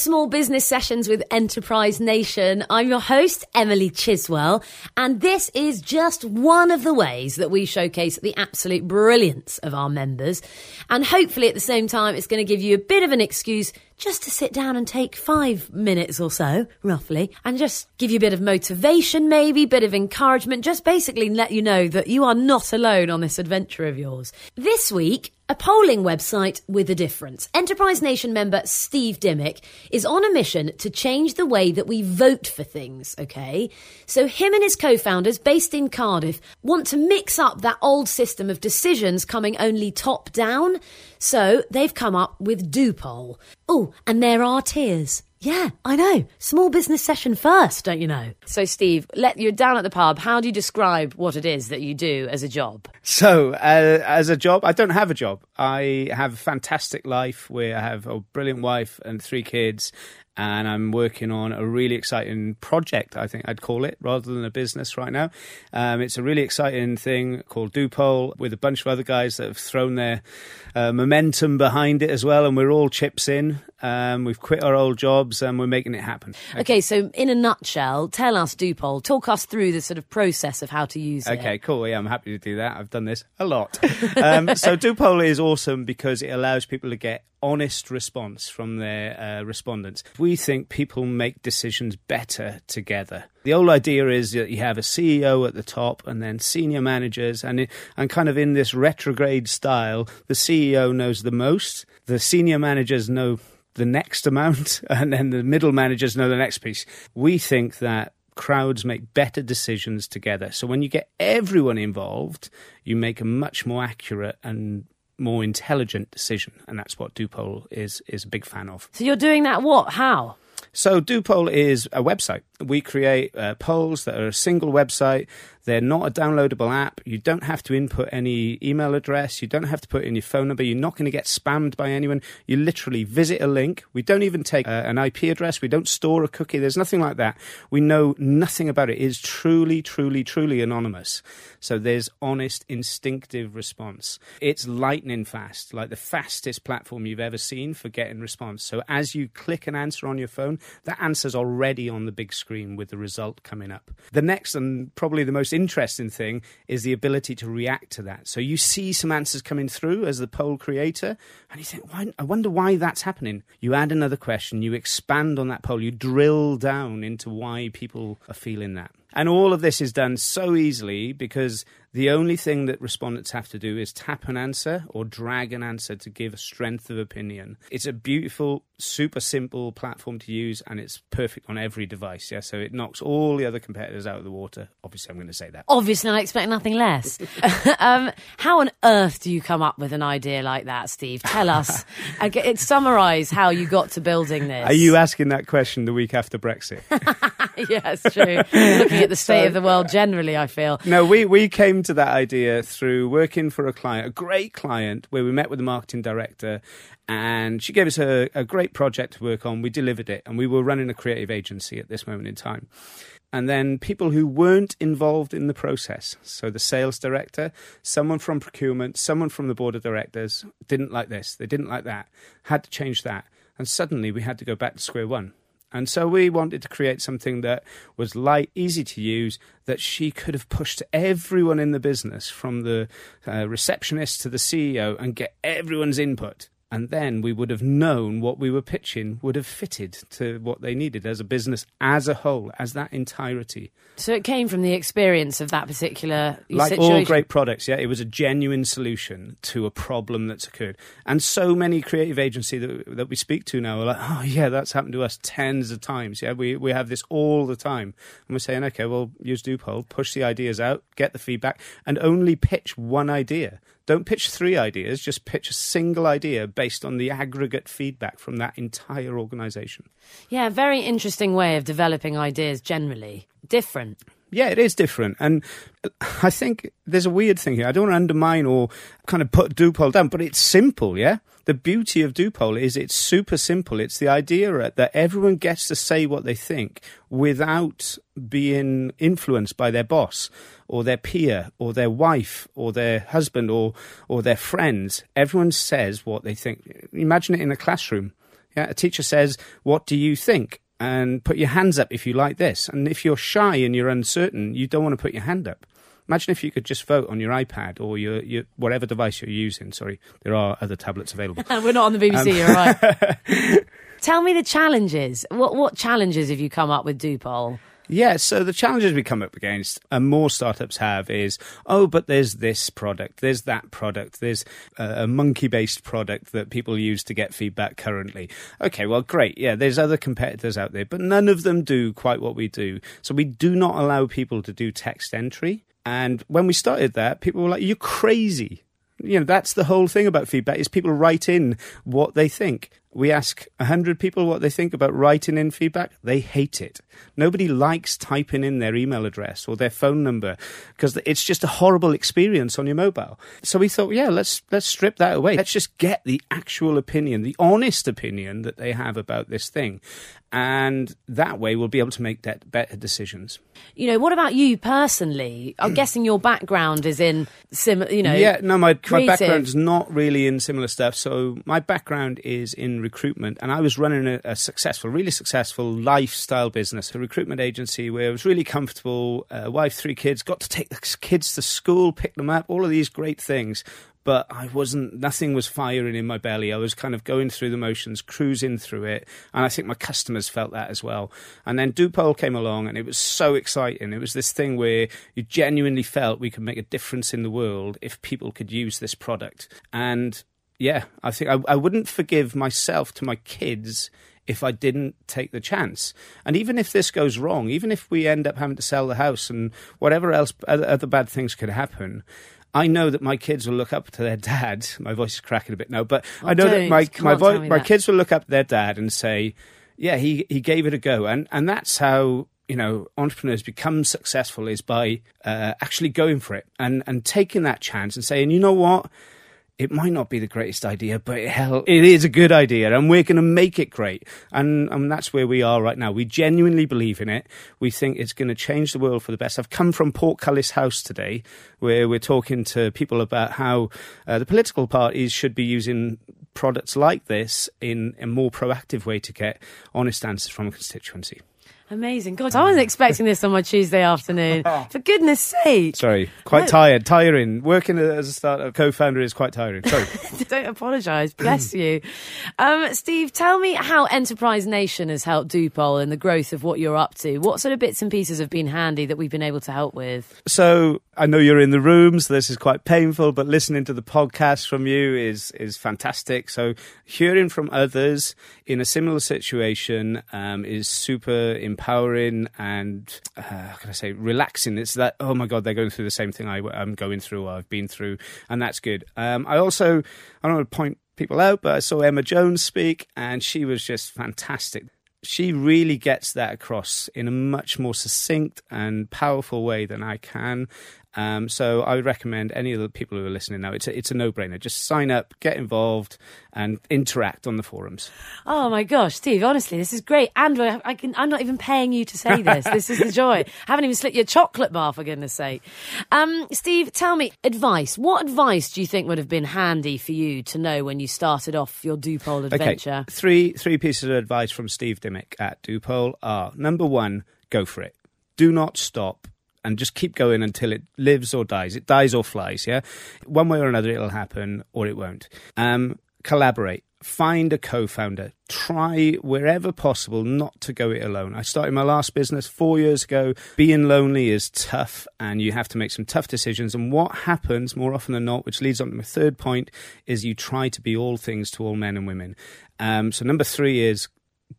Small Business Sessions with Enterprise Nation. I'm your host, Emily Chiswell, and this is just one of the ways that we showcase the absolute brilliance of our members. And hopefully at the same time, it's going to give you a bit of an excuse just to sit down and take five minutes or so, roughly, and just give you a bit of motivation, maybe, a bit of encouragement, just basically let you know that you are not alone on this adventure of yours. This week, a polling website with a difference. Enterprise Nation member Steve Dimmick is on a mission to change the way that we vote for things, okay? So him and his co-founders based in Cardiff want to mix up that old system of decisions coming only top down. So they've come up with Doopoll. Oh, and there are tears. Yeah, I know. Small business session first, don't you know? So, Steve, let you're down at the pub. How do you describe what it is that you do as a job? So, uh, as a job, I don't have a job. I have a fantastic life where I have a brilliant wife and three kids, and I'm working on a really exciting project, I think I'd call it, rather than a business right now. Um, it's a really exciting thing called Doopoll with a bunch of other guys that have thrown their uh, momentum behind it as well, and we're all chips in. Um, we've quit our old jobs and we're making it happen. Okay. okay, so in a nutshell, tell us Doopoll, talk us through the sort of process of how to use it. Okay, cool. Yeah, I'm happy to do that. I've done this a lot. um, so Doopoll is awesome because it allows people to get honest response from their uh, respondents. We think people make decisions better together. The whole idea is that you have a CEO at the top and then senior managers, and, and kind of in this retrograde style, the CEO knows the most, the senior managers know the next amount, and then the middle managers know the next piece. We think that crowds make better decisions together. So when you get everyone involved, you make a much more accurate and more intelligent decision, and that's what Doopoll is is a big fan of. So you're doing that what? How? So Doopoll is a website. We create uh, polls that are a single website they're not a downloadable app. You don't have to input any email address. You don't have to put in your phone number. You're not going to get spammed by anyone. You literally visit a link. We don't even take uh, an IP address. We don't store a cookie. There's nothing like that. We know nothing about it. It is truly, truly, truly anonymous. So there's honest, instinctive response. It's lightning fast, like the fastest platform you've ever seen for getting response. So as you click an answer on your phone, that answer's already on the big screen with the result coming up. The next and probably the most most interesting thing is the ability to react to that. So you see some answers coming through as the poll creator, and you think, why, I wonder why that's happening. You add another question, you expand on that poll, you drill down into why people are feeling that. And all of this is done so easily because the only thing that respondents have to do is tap an answer or drag an answer to give a strength of opinion. It's a beautiful, super simple platform to use and it's perfect on every device. Yeah, so it knocks all the other competitors out of the water. Obviously, I'm going to say that. Obviously, I expect nothing less. um, how on earth do you come up with an idea like that, Steve? Tell us. Summarize how you got to building this. Are you asking that question the week after Brexit? yes, true. Looking at the state so, of the world generally, I feel. No, we, we came to that idea through working for a client, a great client, where we met with the marketing director and she gave us a, a great project to work on. We delivered it and we were running a creative agency at this moment in time and then people who weren't involved in the process. So the sales director, someone from procurement, someone from the board of directors didn't like this, they didn't like that, had to change that. And suddenly we had to go back to square one. And so we wanted to create something that was light, easy to use, that she could have pushed everyone in the business, from the uh, receptionist to the CEO, and get everyone's input and then we would have known what we were pitching would have fitted to what they needed as a business as a whole, as that entirety. So it came from the experience of that particular like situation. all great products. Yeah, it was a genuine solution to a problem that's occurred, and so many creative agencies that, that we speak to now are like, oh yeah, that's happened to us tens of times. Yeah, we we have this all the time, and we're saying, okay, well, use Doopoll, push the ideas out, get the feedback, and only pitch one idea don't pitch three ideas, just pitch a single idea based on the aggregate feedback from that entire organization. Yeah, very interesting way of developing ideas generally. Different. Yeah, it is different. And I think there's a weird thing here. I don't want to undermine or kind of put Doopoll down, but it's simple, yeah? The beauty of Doopoll is it's super simple. It's the idea uh, that everyone gets to say what they think without being influenced by their boss or their peer or their wife or their husband or, or their friends. Everyone says what they think. Imagine it in a classroom Yeah, a teacher says, "What do you think?" And put your hands up if you like this. And if you're shy and you're uncertain, you don't want to put your hand up. Imagine if you could just vote on your iPad or your, your whatever device you're using. Sorry, there are other tablets available. And we're not on the BBC, um, you're right. Tell me the challenges. What what challenges have you come up with, Doopoll? Yeah, so the challenges we come up against, and more startups have, is oh, but there's this product, there's that product, there's a, monkey based product that people use to get feedback currently. Okay, well, great. Yeah, there's other competitors out there, but none of them do quite what we do. So we do not allow people to do text entry. And when we started that, people were like, you're crazy you know that's the whole thing about feedback is people write in what they think we ask 100 people what they think about writing in feedback they hate it Nobody likes typing in their email address or their phone number because it's just a horrible experience on your mobile. So we thought, yeah, let's let's strip that away. Let's just get the actual opinion, the honest opinion that they have about this thing. And that way we'll be able to make better decisions. You know, what about you personally? I'm guessing your background is in similar, you know. Yeah, no, my, my background is not really in similar stuff. So my background is recruitment, and I was running a, a successful, really successful lifestyle business, a recruitment agency where I was really comfortable. Uh, wife, three kids, got to take the kids to school, pick them up, all of these great things. But I wasn't, nothing was firing in my belly. I was kind of going through the motions, cruising through it. And I think my customers felt that as well. And then Doopoll came along and it was so exciting. It was this thing where you genuinely felt we could make a difference in the world if people could use this product. And yeah, I think I, I wouldn't forgive myself to my kids if I didn't take the chance. And even if this goes wrong, even if we end up having to sell the house and whatever else, other bad things could happen, I know that my kids will look up to their dad. My voice is cracking a bit now, but oh, I know that my my, vo- my kids will look up to their dad and say, "Yeah, he he gave it a go," and and that's how you know entrepreneurs become successful is by uh, actually going for it and and taking that chance and saying, "You know what." It might not be the greatest idea, but hell, it is a good idea, and we're going to make it great. And, and that's where we are right now. We genuinely believe in it. We think it's going to change the world for the best. I've come from Portcullis House today, where we're talking to people about how uh, the political parties should be using products like this in a more proactive way to get honest answers from a constituency. Amazing. God, I wasn't expecting this on my Tuesday afternoon. For goodness sake. Sorry, quite no. tired, tiring. Working as a startup co-founder is quite tiring. Sorry. Don't apologise. Bless you. Um, Steve, tell me how Enterprise Nation has helped Doopoll and the growth of what you're up to. What sort of bits and pieces have been handy that we've been able to help with? So I know you're in the rooms. So this is quite painful, but listening to the podcast from you is is fantastic. So hearing from others in a similar situation um, is super important empowering and uh, how can I say relaxing. It's that oh my god, they're going through the same thing I, am going through I've been through, and that's good. Um, I also I don't want to point people out, but I saw Emma Jones speak, and she was just fantastic. She really gets that across in a much more succinct and powerful way than I can. Um, so I would recommend any of the people who are listening now. It's a, it's a no brainer. Just sign up, get involved, and interact on the forums. Oh my gosh, Steve! Honestly, this is great. And I can. I'm not even paying you to say this. this is the joy. I haven't even slipped your chocolate bar for goodness sake. Um, Steve, tell me advice. What advice do you think would have been handy for you to know when you started off your Doopoll adventure? Okay, three three pieces of advice from Steve Dimmick at Doopoll are: number one, go for it. Do not stop and just keep going until it lives or dies. It dies or flies, yeah? One way or another, it'll happen or it won't. Um, collaborate. Find a co founder. Try wherever possible not to go it alone. I started my last business four years ago. Being lonely is tough and you have to make some tough decisions. And what happens more often than not, which leads on to my third point, is you try to be all things to all men and women. Um, so, number three is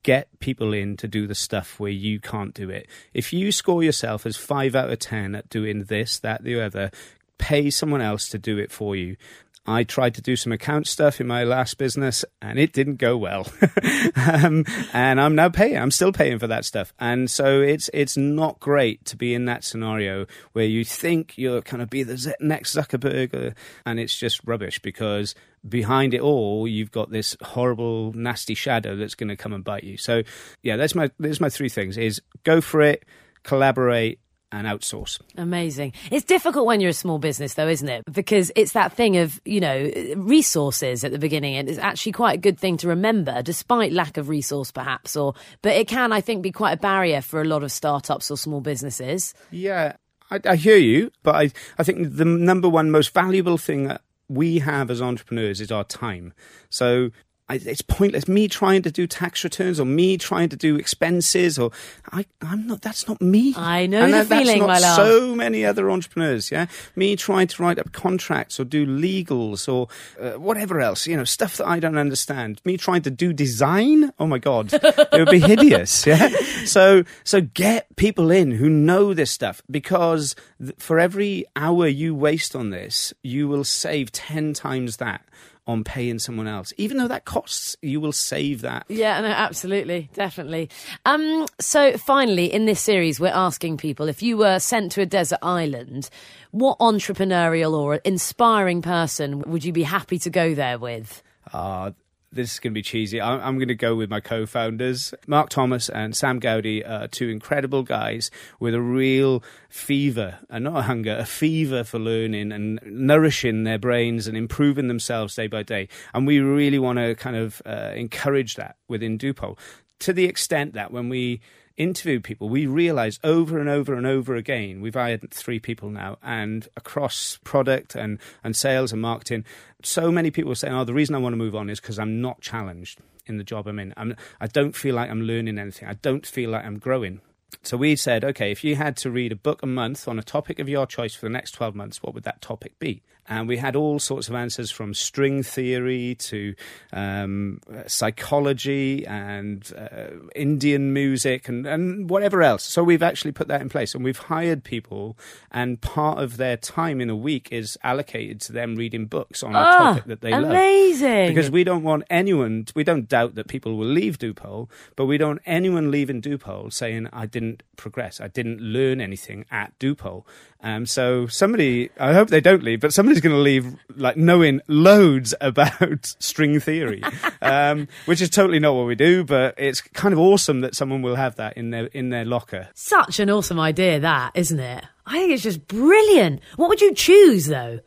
get people in to do the stuff where you can't do it. If you score yourself as five out of 10 at doing this, that, the other, pay someone else to do it for you. I tried to do some account stuff in my last business and it didn't go well. um, and I'm now paying, I'm still paying for that stuff. And so it's, it's not great to be in that scenario where you think you're kind of be the next Zuckerberg and it's just rubbish because behind it all, you've got this horrible, nasty shadow that's going to come and bite you. So, yeah, that's my, that's my three things is go for it, collaborate and outsource. Amazing. It's difficult when you're a small business, though, isn't it? Because it's that thing of, you know, resources at the beginning. And it's actually quite a good thing to remember, despite lack of resource, perhaps. Or, but it can, I think, be quite a barrier for a lot of startups or small businesses. Yeah, I, I hear you, but I, I think the number one most valuable thing that we have as entrepreneurs is our time. So I, it's pointless me trying to do tax returns or me trying to do expenses or I, am not. That's not me. I know and the that, feeling, that's not my love. So many other entrepreneurs. Yeah, me trying to write up contracts or do legals or uh, whatever else. You know, stuff that I don't understand. Me trying to do design. Oh my god, it would be hideous. Yeah. So so get people in who know this stuff because th- for every hour you waste on this, you will save ten times that on paying someone else. Even though that costs, you will save that. Yeah, no, absolutely, definitely. Um, so finally, in this series, we're asking people if you were sent to a desert island, what entrepreneurial or inspiring person would you be happy to go there with? Uh, this is going to be cheesy. I'm, I'm going to go with my co-founders, Mark Thomas and Sam Gowdy, uh, two incredible guys with a real fever, and not a hunger, a fever for learning and nourishing their brains and improving themselves day by day. And we really want to kind of uh, encourage that within Doopoll to the extent that when we interview people, we realize over and over and over again, we've hired three people now, and across product and, and sales and marketing, so many people saying, oh, the reason I want to move on is because I'm not challenged in the job I'm in. I'm, I don't feel like I'm learning anything. I don't feel like I'm growing. So we said, okay, if you had to read a book a month on a topic of your choice for the next 12 months, what would that topic be? And we had all sorts of answers from string theory to um, psychology and uh, Indian music and, and whatever else. So we've actually put that in place and we've hired people, and part of their time in a week is allocated to them reading books on a Oh, topic that they love. amazing. Because we don't want anyone, we don't doubt that people will leave Doopoll, but we don't want anyone leaving Doopoll saying, I didn't progress, I didn't learn anything at Doopoll. Um, so somebody, I hope they don't leave, but somebody's going to leave like knowing loads about string theory, um, which is totally not what we do, but it's kind of awesome that someone will have that in their, in their locker. Such an awesome idea, that, isn't it? I think it's just brilliant. What would you choose, though?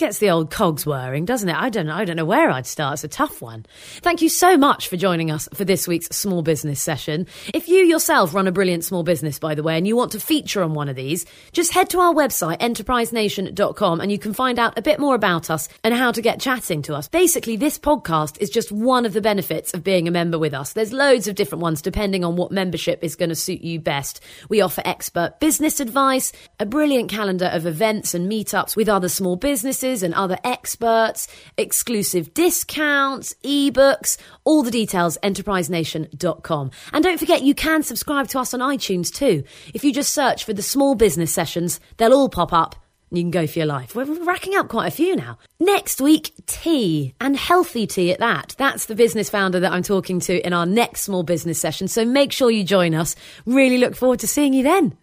Gets the old cogs whirring, doesn't it? I don't know. I don't know where I'd start. It's a tough one. Thank you so much for joining us for this week's small business session. If you yourself run a brilliant small business, by the way, and you want to feature on one of these, just head to our website, enterprisenation.com, and you can find out a bit more about us and how to get chatting to us. Basically, this podcast is just one of the benefits of being a member with us. There's loads of different ones depending on what membership is going to suit you best. We offer expert business advice, a brilliant calendar of events and meetups with other small businesses and other experts, exclusive discounts, ebooks, all the details, enterprisenation.com. And don't forget, you can subscribe to us on iTunes too. If you just search for the small business sessions, they'll all pop up and you can go for your life. We're racking up quite a few now. Next week, tea and healthy tea at that. That's the business founder that I'm talking to in our next small business session. So make sure you join us. Really look forward to seeing you then.